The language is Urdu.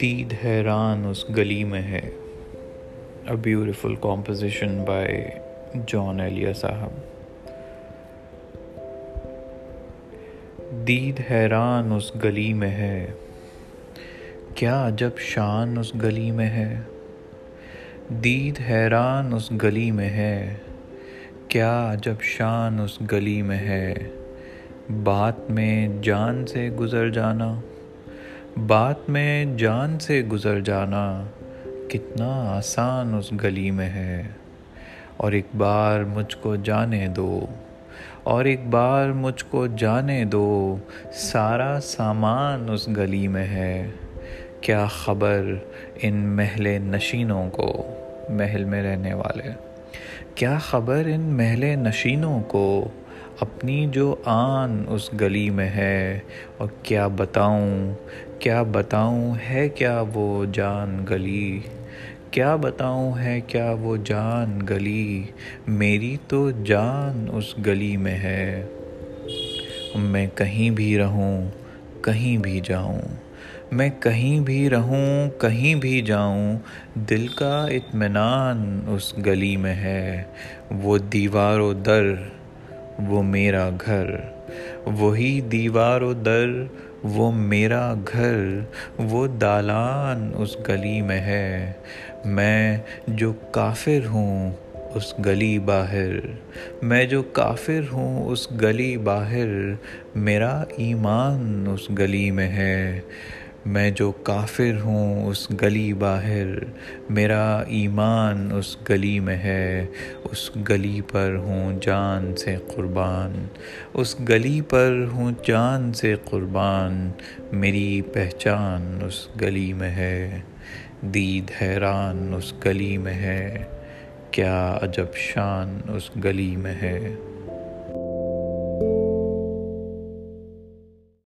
دید حیران اس گلی میں ہے۔ A beautiful composition by Jaun Elia صاحب دید حیران اس گلی میں ہے۔ کیا عجب شان اس گلی میں ہے۔ دید حیران اس گلی میں ہے۔ کیا عجب شان اس گلی میں ہے؟ بات میں جان سے گزر جانا، بات میں جان سے گزر جانا کتنا آسان اس گلی میں ہے۔ اور ایک بار مجھ کو جانے دو، اور ایک بار مجھ کو جانے دو، سارا سامان اس گلی میں ہے۔ کیا خبر ان محل نشینوں کو، محل میں رہنے والے؟ کیا خبر ان محل نشینوں کو؟ اپنی جو آن اس گلی میں ہے، اور کیا بتاؤں؟ کیا بتاؤں ہے کیا وہ جان گلی؟ کیا بتاؤں ہے کیا وہ جان گلی؟ میری تو جان اس گلی میں ہے۔ میں کہیں بھی رہوں، کہیں بھی جاؤں۔ میں کہیں بھی رہوں، کہیں بھی جاؤں، دل کا اطمینان اس گلی میں ہے۔ وہ دیوار و در، وہ میرا گھر۔ وہی دیوار و در، وہ میرا گھر۔ وہ دالان اس گلی میں ہے۔ میں جو کافر ہوں اس گلی باہر۔ میں جو کافر ہوں، اس گلی باہر۔ میرا ایمان اس گلی میں ہے۔ میں جو کافر ہوں، اس گلی باہر۔ میرا ایمان اس گلی میں ہے۔ اس گلی پر ہوں جان سے قربان۔ اس گلی پر ہوں جان سے قربان۔ میری پہچان اس گلی میں ہے۔ دید حیران اس گلی میں ہے۔ کیا عجب شان اس گلی میں ہے۔